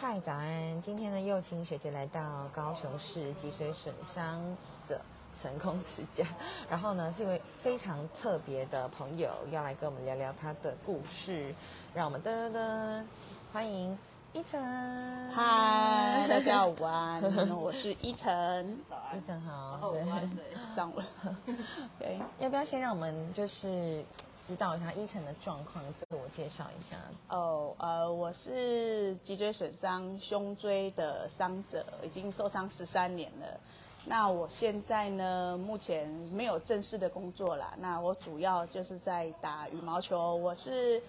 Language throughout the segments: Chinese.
嗨，早安！今天呢，又青学姐来到高雄市脊髓损伤者成功之家，然后呢，是一位非常特别的朋友，要来跟我们聊聊他的故事。让我们噔噔噔，欢迎依晨。嗨，大家午安，我是依晨。早安依晨好，对，上了。对，要不要先让我们就是知道一下依晨的状况，自我介绍一下？哦，呃，我是脊椎损伤胸椎的伤者，已经受伤十三年了。那我现在呢，目前没有正式的工作啦。那我主要就是在打羽毛球，我是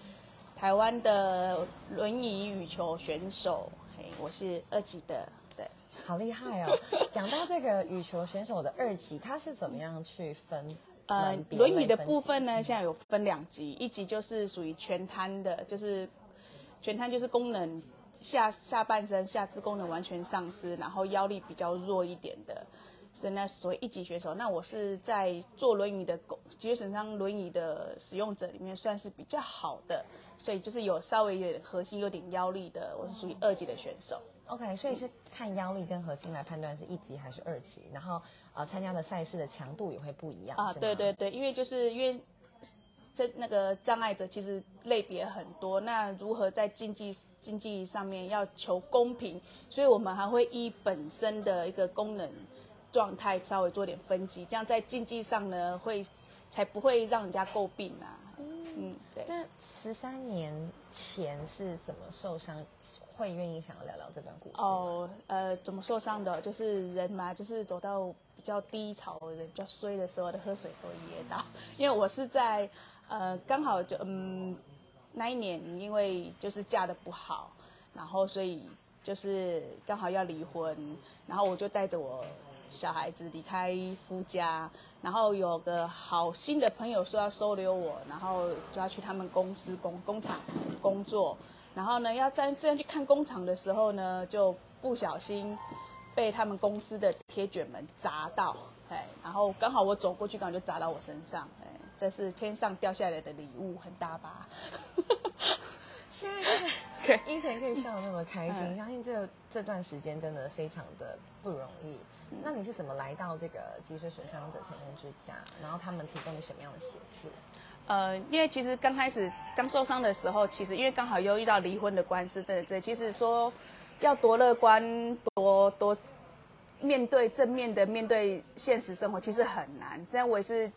台湾的轮椅羽球选手，嘿，我是二级的，对。好厉害哦！讲到这个羽球选手的二级，他是怎么样去分？呃，轮椅的部分呢，现在有分两级，一级就是属于全瘫的，就是全瘫就是功能下下半身下肢功能完全丧失，然后腰力比较弱一点的，所以那所谓一级选手。那我是在坐轮椅的脊椎损伤轮椅的使用者里面算是比较好的，所以就是有稍微有点核心有点腰力的，我是属于二级的选手。OK，所以是看腰力跟核心来判断是一级还是二级，然后呃参加的赛事的强度也会不一样啊。对对对，因为就是因为这那个障碍者其实类别很多，那如何在竞技竞技上面要求公平，所以我们还会依本身的一个功能状态稍微做点分级，这样在竞技上呢会才不会让人家诟病啊。嗯，对。那十三年前是怎么受伤？会愿意想要聊聊这段故事？哦，呃，怎么受伤的？就是人嘛，就是走到比较低潮、人比较衰的时候，的喝水都噎到。因为我是在呃，刚好就嗯，那一年因为就是嫁的不好，然后所以就是刚好要离婚，然后我就带着我小孩子离开夫家。然后有个好心的朋友说要收留我，然后就要去他们公司工工厂工作。然后呢，要在这样去看工厂的时候呢，就不小心被他们公司的铁卷门砸到，哎，然后刚好我走过去，刚好就砸到我身上，哎，这是天上掉下来的礼物，很大吧？现在医生可以笑得那么开心，相信这这段时间真的非常的不容易。那你是怎么来到这个脊髓损伤者成功之家？然后他们提供你什么样的协助？呃，因为其实刚开始刚受伤的时候，其实因为刚好又遇到离婚的官司，对对，其实说要多乐观，多多面对正面的面对现实生活，其实很难。虽然我也是，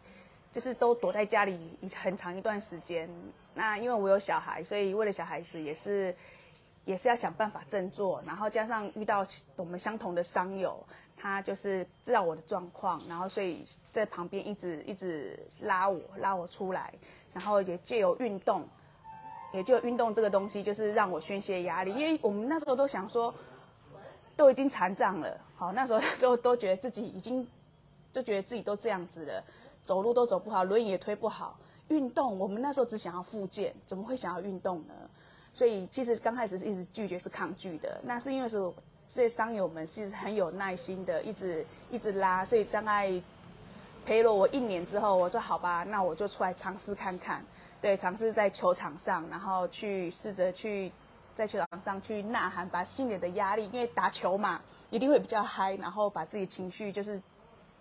就是都躲在家里很长一段时间。那因为我有小孩，所以为了小孩子也是也是要想办法振作，然后加上遇到我们相同的伤友。他就是知道我的状况，然后所以在旁边一直一直拉我拉我出来，然后也借由运动，也就运动这个东西，就是让我宣泄压力。因为我们那时候都想说，都已经残障了，好那时候 都都觉得自己已经就觉得自己都这样子了，走路都走不好，轮椅也推不好。运动，我们那时候只想要复健，怎么会想要运动呢？所以其实刚开始是一直拒绝，是抗拒的。那是因为是。这些商友们是很有耐心的，一直一直拉，所以大概陪了我一年之后，我说好吧，那我就出来尝试看看，对，尝试在球场上，然后去试着去在球场上去呐喊，把心里的压力，因为打球嘛，一定会比较嗨，然后把自己情绪就是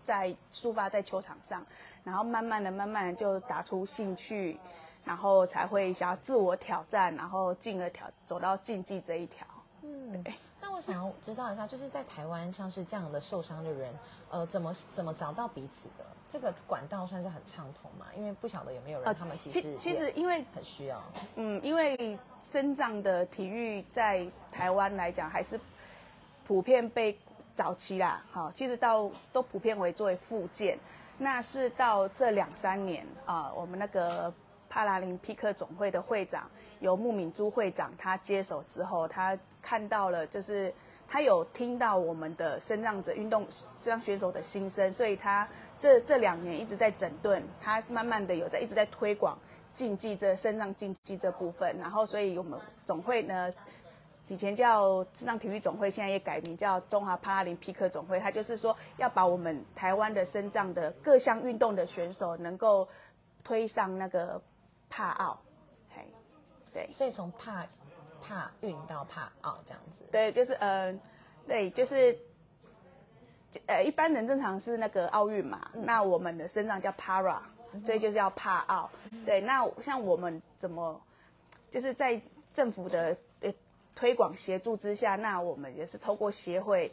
在抒发在球场上，然后慢慢的、慢慢的就打出兴趣，然后才会想要自我挑战，然后进而挑走到竞技这一条。嗯。那我想要知道一下，就是在台湾像是这样的受伤的人，呃，怎么怎么找到彼此的？这个管道算是很畅通嘛？因为不晓得有没有人他们其实其实因为很需要，嗯，因为身障的体育在台湾来讲还是普遍被早期啦，好，其实到都普遍为作为附件，那是到这两三年啊，我们那个帕拉林匹克总会的会长。由穆敏珠会长他接手之后，他看到了，就是他有听到我们的身障者运动身障选手的心声，所以他这这两年一直在整顿，他慢慢的有在一直在推广竞技这身障竞技这部分，然后所以我们总会呢，以前叫智障体育总会，现在也改名叫中华帕拉林匹克总会，他就是说要把我们台湾的身障的各项运动的选手能够推上那个帕奥。对，所以从帕帕运到帕奥这样子。对，就是呃，对，就是呃，一般人正常是那个奥运嘛，那我们的身上叫 para，所以就是要帕奥。对，那像我们怎么就是在政府的呃推广协助之下，那我们也是透过协会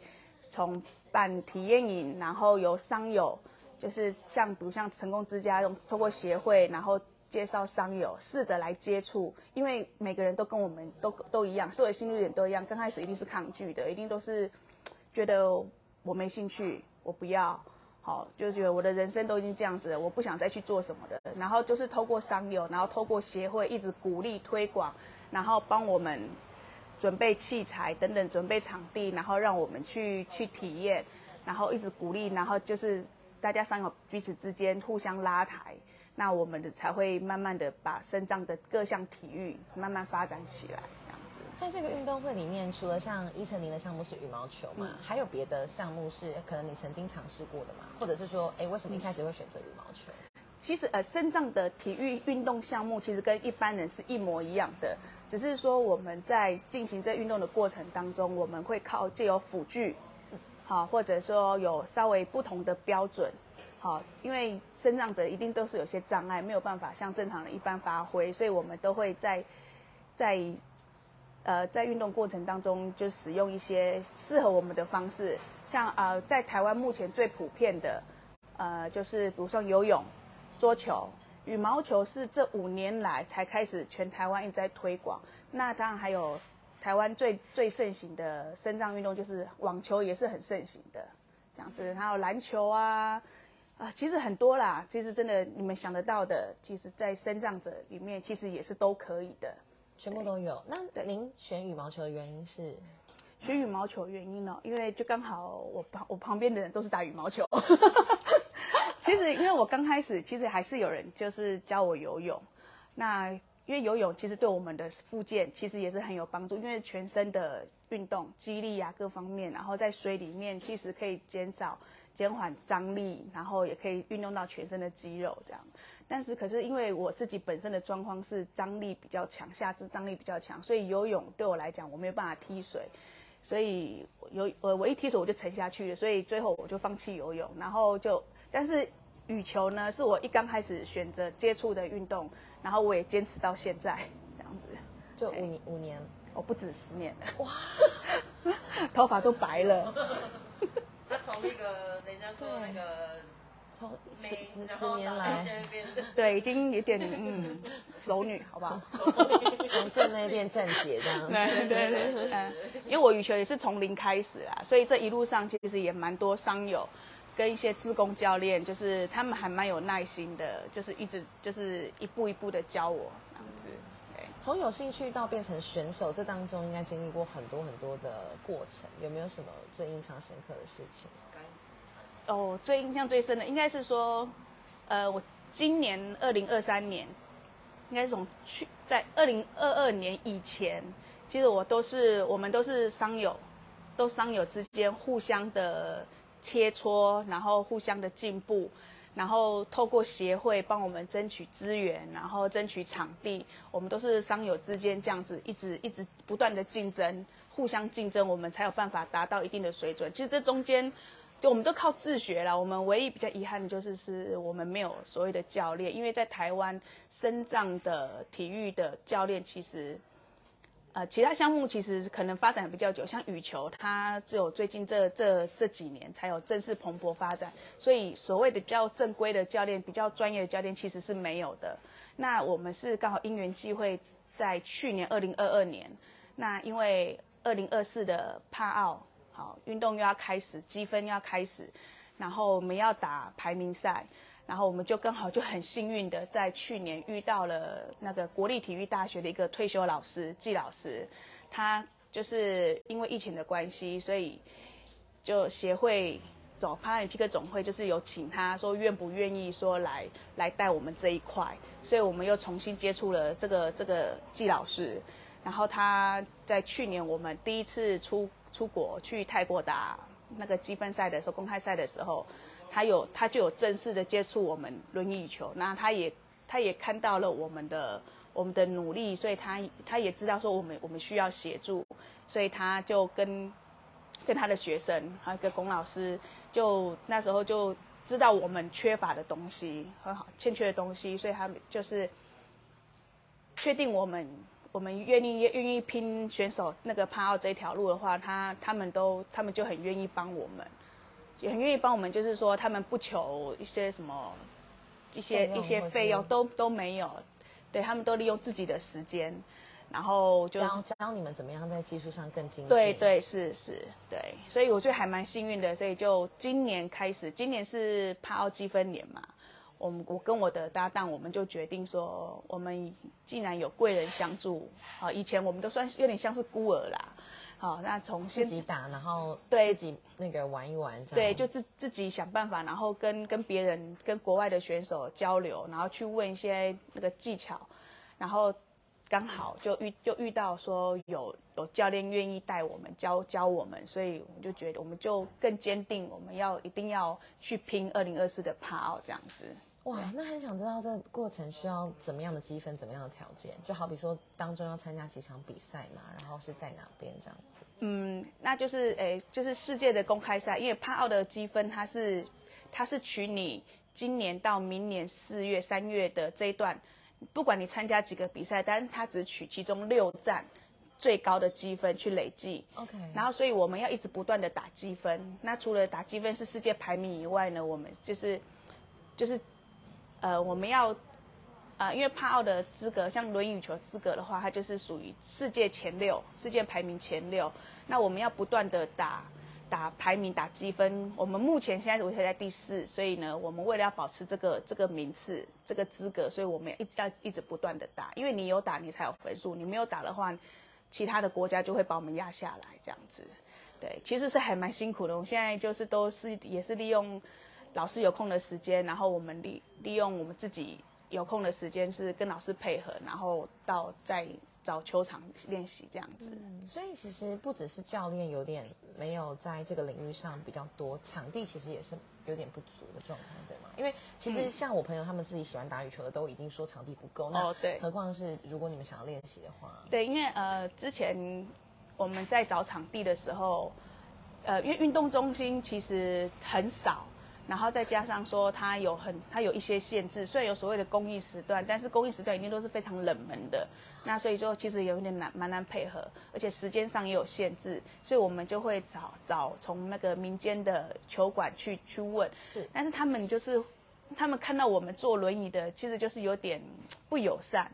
从办体验营，然后由商友，就是像比如像成功之家用透过协会，然后介绍商友，试着来接触，因为每个人都跟我们都都一样，社会心路点都一样，刚开始一定是抗拒的，一定都是觉得我没兴趣，我不要。好，就觉得我的人生都已经这样子了，我不想再去做什么的。然后就是透过商友，然后透过协会一直鼓励推广，然后帮我们准备器材等等，准备场地，然后让我们去去体验，然后一直鼓励，然后就是大家三个彼此之间互相拉抬，那我们的才会慢慢的把身障的各项体育慢慢发展起来。这样子在这个运动会里面，除了像伊晨林的项目是羽毛球嘛，还有别的项目是可能你曾经尝试过的嘛？或者是说，哎，为什么一开始会选择羽毛球？其实，呃，身障的体育运动项目其实跟一般人是一模一样的，只是说我们在进行这运动的过程当中，我们会靠借由辅具，好，或者说有稍微不同的标准，好，因为身障者一定都是有些障碍，没有办法像正常人一般发挥，所以我们都会在在。呃，在运动过程当中，就使用一些适合我们的方式，像呃，在台湾目前最普遍的，呃，就是比如说游泳、桌球、羽毛球，是这五年来才开始全台湾一直在推广。那当然还有台湾最最盛行的身障运动，就是网球也是很盛行的，这样子。还有篮球啊，啊，其实很多啦。其实真的你们想得到的，其实在身障者里面，其实也是都可以的。全部都有。那您选羽毛球的原因是？选羽毛球原因呢？因为就刚好我旁我旁边的人都是打羽毛球。其实因为我刚开始，其实还是有人就是教我游泳。那因为游泳其实对我们的复健其实也是很有帮助，因为全身的运动、肌力啊各方面，然后在水里面其实可以减少、减缓张力，然后也可以运动到全身的肌肉这样。但是，可是因为我自己本身的状况是张力比较强，下肢张力比较强，所以游泳对我来讲我没有办法踢水，所以游呃我一踢水我就沉下去了，所以最后我就放弃游泳，然后就但是羽球呢是我一刚开始选择接触的运动，然后我也坚持到现在这样子，就五年五年，我不止十年。了，哇，头发都白了，他从那个人家做那个。从十十年来，对，已经有点嗯，熟女，好不好？从正妹变正姐这样。对对对，嗯，因为我羽球也是从零开始啊，所以这一路上其实也蛮多商友跟一些自工教练，就是他们还蛮有耐心的，就是一直就是一步一步的教我这样子。对，从有兴趣到变成选手，这当中应该经历过很多很多的过程，有没有什么最印象深刻的事情？哦，最印象最深的应该是说，呃，我今年二零二三年，应该是从去在二零二二年以前，其实我都是我们都是商友，都商友之间互相的切磋，然后互相的进步，然后透过协会帮我们争取资源，然后争取场地，我们都是商友之间这样子一直一直不断的竞争，互相竞争，我们才有办法达到一定的水准。其实这中间。就我们都靠自学了，我们唯一比较遗憾的就是是我们没有所谓的教练，因为在台湾深藏的体育的教练其实，呃，其他项目其实可能发展比较久，像羽球，它只有最近这这这几年才有正式蓬勃发展，所以所谓的比较正规的教练、比较专业的教练其实是没有的。那我们是刚好因缘际会，在去年二零二二年，那因为二零二四的帕奥。好，运动又要开始，积分又要开始，然后我们要打排名赛，然后我们就刚好就很幸运的在去年遇到了那个国立体育大学的一个退休老师季老师，他就是因为疫情的关系，所以就协会总帕拉里皮克总会就是有请他说愿不愿意说来来带我们这一块，所以我们又重新接触了这个这个季老师，然后他在去年我们第一次出。出国去泰国打那个积分赛的时候，公开赛的时候，他有他就有正式的接触我们轮椅球，那他也他也看到了我们的我们的努力，所以他他也知道说我们我们需要协助，所以他就跟跟他的学生还有跟龚老师，就那时候就知道我们缺乏的东西很好欠缺的东西，所以他们就是确定我们我们愿意愿意拼选手那个帕奥这条路的话，他他们都他们就很愿意帮我们，也很愿意帮我们，就是说他们不求一些什么一些一些费用都都没有，对他们都利用自己的时间，然后就教教你们怎么样在技术上更精进。对对是是，对，所以我觉得还蛮幸运的，所以就今年开始，今年是帕奥积分年嘛，我们我跟我的搭档，我们就决定说，我们既然有贵人相助，啊，以前我们都算是有点像是孤儿啦，好，那从自己打，然后对自己那个玩一玩，这样对，就自自己想办法，然后跟跟别人、跟国外的选手交流，然后去问一些那个技巧，然后刚好就遇就遇到说有有教练愿意带我们教教我们，所以我们就觉得我们就更坚定，我们要一定要去拼二零二四的帕奥这样子。哇，那很想知道这个过程需要怎么样的积分，怎么样的条件？就好比说当中要参加几场比赛嘛，然后是在哪边这样子？嗯，那就是诶，就是世界的公开赛，因为帕奥的积分它是它是取你今年到明年四月、三月的这一段，不管你参加几个比赛，但是它只取其中六站最高的积分去累计。OK，然后，所以我们要一直不断的打积分。那除了打积分是世界排名以外呢，我们就是就是呃，我们要呃，因为帕奥的资格，像轮椅球资格的话，它就是属于世界前六，世界排名前六。那我们要不断的打打排名、打积分。我们目前现在我才在第四，所以呢，我们为了要保持这个这个名次、这个资格，所以我们一直要一直不断的打，因为你有打，你才有分数；你没有打的话，其他的国家就会把我们压下来，这样子。对，其实是还蛮辛苦的。我们现在就是都是也是利用老师有空的时间，然后我们利利用我们自己有空的时间，是跟老师配合，然后到再找球场练习这样子。所以其实不只是教练有点没有在这个领域上比较多，场地其实也是有点不足的状况，对吗？因为其实像我朋友他们自己喜欢打羽球的，都已经说场地不够，那何况是如果你们想要练习的话，对，因为呃，之前我们在找场地的时候，呃，因为运动中心其实很少，然后再加上说它有很它有一些限制，虽然有所谓的公益时段，但是公益时段一定都是非常冷门的，那所以说其实有一点难蛮难配合，而且时间上也有限制，所以我们就会找找从那个民间的球馆去去问，是。但是他们就是他们看到我们坐轮椅的，其实就是有点不友善。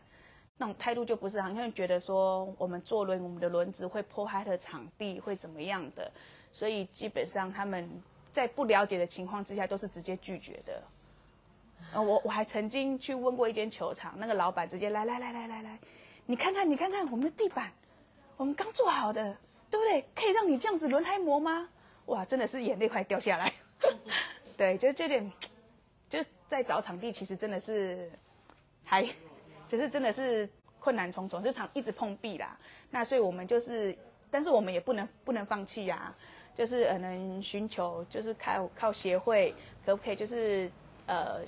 那种态度就不是很，因为觉得说我们坐轮，我们的轮子会破坏他的场地，会怎么样的，所以基本上他们在不了解的情况之下，都是直接拒绝的。呃，我我还曾经去问过一间球场，那个老板直接来来来来来来，你看看你看看我们的地板，我们刚做好的，对不对？可以让你这样子轮胎磨吗？哇，真的是眼泪快掉下来。对，就这点，就在找场地，其实真的是还，只是真的是困难重重，就场一直碰壁啦。那所以我们就是，但是我们也不能不能放弃呀、就是可能寻求，就是靠靠协会，可不可以就是呃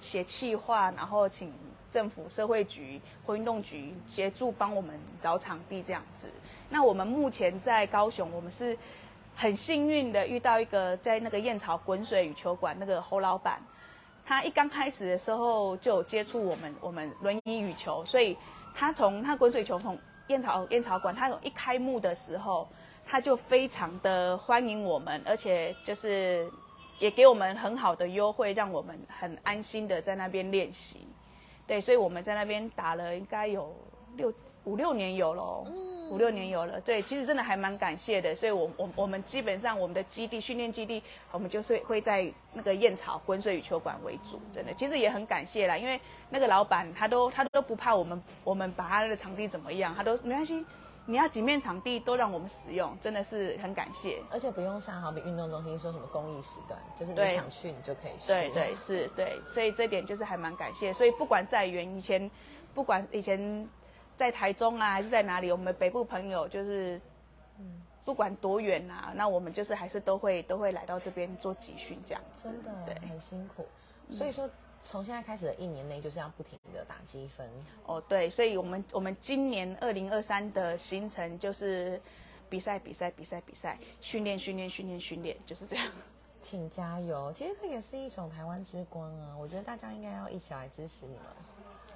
写企划，然后请政府社会局或运动局协助帮我们找场地这样子。那我们目前在高雄，我们是很幸运的遇到一个在那个燕巢滚水羽球馆那个侯老板，他一刚开始的时候就有接触我们我们轮椅羽球，所以他从他滚水球从燕巢燕巢馆，他从一开幕的时候，他就非常的欢迎我们，而且就是也给我们很好的优惠，让我们很安心的在那边练习。对，所以我们在那边打了应该有六五六年有了，五六年有了。对，其实真的还蛮感谢的。所以我我我们基本上我们的基地训练基地，我们就是会在那个燕草滚水羽球馆为主，真的，其实也很感谢啦，因为那个老板他都他都不怕我们我们把他的场地怎么样，他都没关系，你要几面场地都让我们使用，真的是很感谢。而且不用像好比运动中心说什么公益时段，就是你想去你就可以去。对对是，对，所以这点就是还蛮感谢。所以不管在远以前，不管以前在台中啊，还是在哪里，我们北部朋友就是，不管多远啊，那我们就是还是都会都会来到这边做集训这样子。真的对，很辛苦。所以说，从现在开始的一年内，就是要不停的打积分。哦，对，所以我们我们今年二零二三的行程就是比赛比赛比赛比赛，训练训练训练训练，就是这样。请加油！其实这也是一种台湾之光啊，我觉得大家应该要一起来支持你们。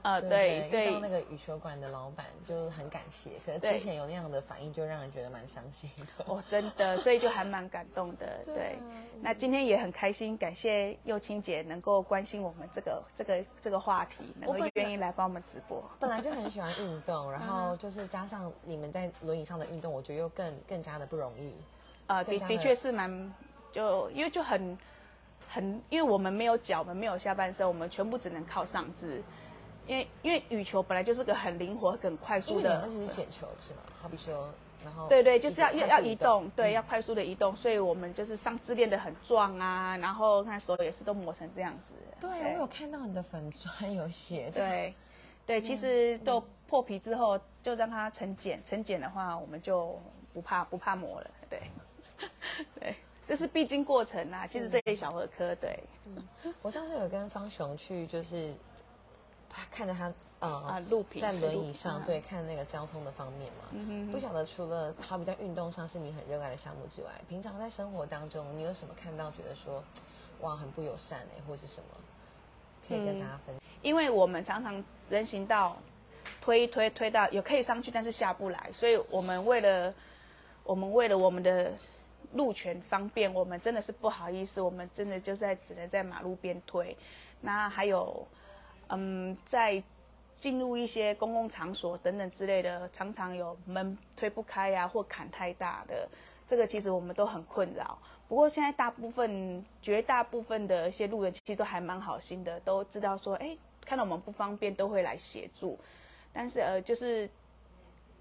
呃，对对，遇到那个羽球馆的老板就很感谢，可是之前有那样的反应，就让人觉得蛮伤心的。哦，真的，所以就还蛮感动的。对那今天也很开心，感谢幼青姐能够关心我们这个这个这个话题，能够愿意来帮我们直播。本来就很喜欢运动，然嗯后就是加上你们在轮椅上的运动，我觉得又更更加的不容易。呃，的的的确是蛮就因为就很很，因为我们没有脚，我们没有下半身，我们全部只能靠上肢。因为因为羽球本来就是个很灵活、很快速的为你们，是捡球是吗？好比说，然后对对，就是要要要移动，对，嗯要快速的移动，所以我们就是上肢练得很壮啊，然后看手也是都磨成这样子。对我有看到你的粉砖有写，这个对，对，其实就破皮之后，就让它成茧，成茧的话，我们就不怕不怕磨了。对，对，这是必经过程啊。其实这些小儿科，对我上次有跟方雄去，就是他看着他呃啊，路平在轮椅上，嗯对看那个交通的方面嘛。嗯哼哼不晓得除了好比在运动上是你很热爱的项目之外，平常在生活当中，你有什么看到觉得说，哇，很不友善哎、或是什么，可以跟大家分享？因为我们常常人行道推一推推到有可以上去，但是下不来，所以我们为了我们为了我们的路权方便，我们真的是不好意思，我们真的就在只能在马路边推。那还有，嗯，在进入一些公共场所等等之类的，常常有门推不开呀、或坎太大的，这个其实我们都很困扰。不过现在大部分、绝大部分的一些路人其实都还蛮好心的，都知道说，哎，看到我们不方便都会来协助。但是呃，就是，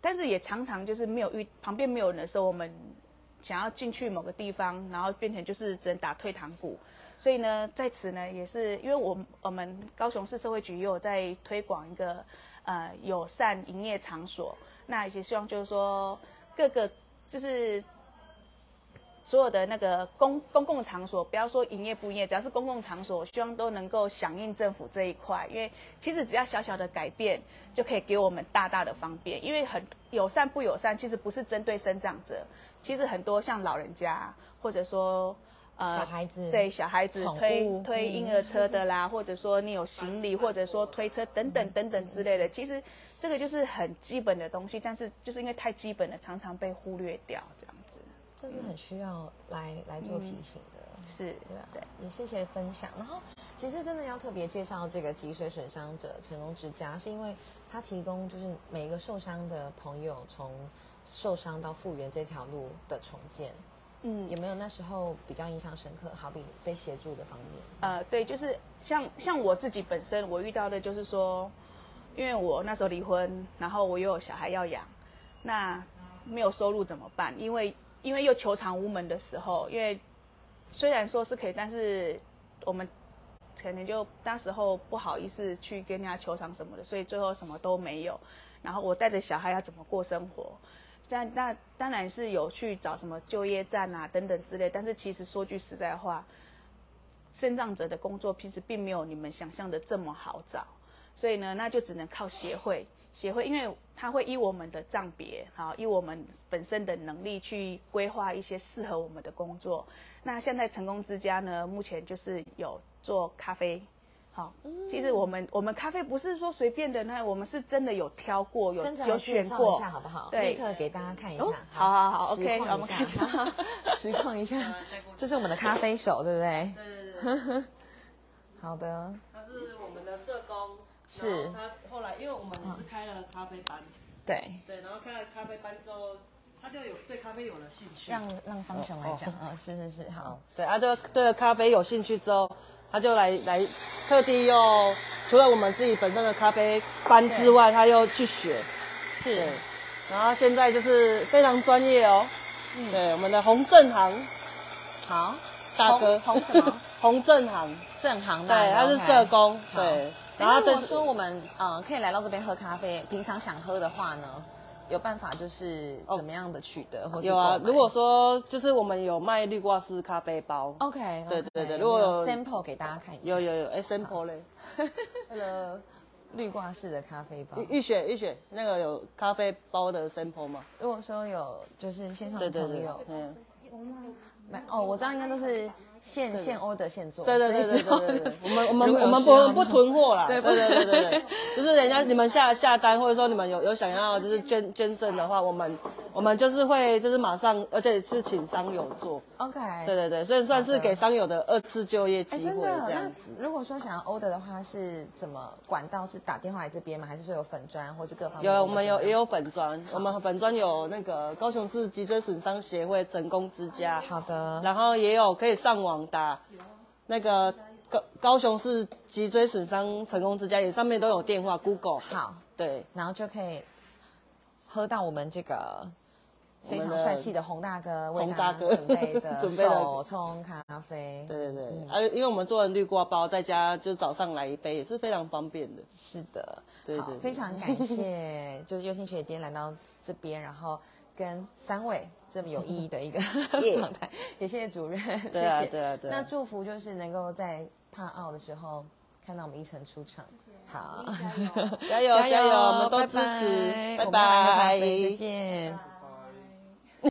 但是也常常就是没有遇旁边没有人的时候，我们想要进去某个地方，然后变成就是只能打退堂鼓。所以呢，在此呢，也是因为我我们高雄市社会局也有在推广一个呃友善营业场所，那也希望就是说各个就是所有的那个公公共场所，不要说营业不营业，只要是公共场所，希望都能够响应政府这一块，因为其实只要小小的改变，就可以给我们大大的方便。因为很友善不友善，其实不是针对生长者，其实很多像老人家，或者说呃小孩子对小孩子推推婴儿车的啦，或者说你有行李，或者说推车等等等等之类的，其实这个就是很基本的东西，但是就是因为太基本了，常常被忽略掉，这样子这是很需要来来做提醒的。是对啊，对。也谢谢分享。然后，其实真的要特别介绍这个脊髓损伤者成功之家，是因为他提供就是每一个受伤的朋友从受伤到复原这条路的重建。嗯有没有那时候比较印象深刻？好比被协助的方面？呃，对，就是像像我自己本身，我遇到的就是说，因为我那时候离婚，然后我又有小孩要养，那没有收入怎么办？因为因为又求偿无门的时候，因为虽然说是可以，但是我们可能就那时候不好意思去跟人家求偿什么的，所以最后什么都没有。然后我带着小孩要怎么过生活？那那当然是有去找什么就业站啊等等之类，但是其实说句实在话，肾脏者的工作其实并没有你们想象的这么好找，所以呢，那就只能靠协会。协会，因为它会依我们的账别，好，依我们本身的能力去规划一些适合我们的工作。那现在成功之家呢，目前就是有做咖啡，好，其实我们我们咖啡不是说随便的，那我们是真的有挑过，有有选过下，好不好？对。立刻给大家看一下。哦好。好好 OK，我们看一下。实况一下。啊再过，这是我们的咖啡手，对不对？对对对，好的，他是我们的社工，是。他后来因为我们是开了咖啡班，对，对，然后开了咖啡班之后，他就有对咖啡有了兴趣。让让方雄来讲。啊，是是是，好，对，他就对了咖啡有兴趣之后，他就来来特地又除了我们自己本身的咖啡班之外，他又去学，是，然后现在就是非常专业哦。对，我们的洪正行好，大哥，洪洪什么？洪正行，正行的，对，他是社工，好。对。然后如对果说我们呃可以来到这边喝咖啡，平常想喝的话呢，有办法就是怎么样的取得或者有啊如果说就是我们有卖绿挂式咖啡包，OK，对对对如果有有 sample 给大家看一下，有有有哎 sample 嘞，那个绿挂式的咖啡包。玉玉雪玉雪那个有咖啡包的 sample 吗？如果说有就是线上对对对的朋友，嗯，买哦，我知道应该都是现现 order 现做，对对对对对我们我们我们不不囤货啦，对对对对对对，就是人家你们下下单或者说你们有有想要就是捐捐赠的话，我们我们就是会就是马上，而且是请商友做，OK，对对对，所以算是给商友的二次就业哎，机会这样子。如果说想要 order 的话，是怎么管道？是打电话来这边吗？还是说有粉砖，或是各方面？有，我们有也。有粉砖，我们粉砖有那个高雄市脊椎损伤协会成功之家，好的，然后也有可以上网打那个高高雄市脊椎损伤成功之家，也上面都有电话，Google。好，对，然后就可以喝到我们这个非常帅气的洪大哥为洪大哥。准备的 准备的手冲咖啡。对对对，嗯。啊，因为我们做了绿瓜包，在家就早上来一杯，也是非常方便的。是的，好对对对。非常感谢，就是优心学姐今天来到这边，然后跟三位这么有意义的一个 访谈，也谢谢主任，对啊谢谢。对啊对啊。那祝福就是能够在帕奥的时候看到我们一晨出场，好，加油。加油，我们都支持，拜拜。再拜。见。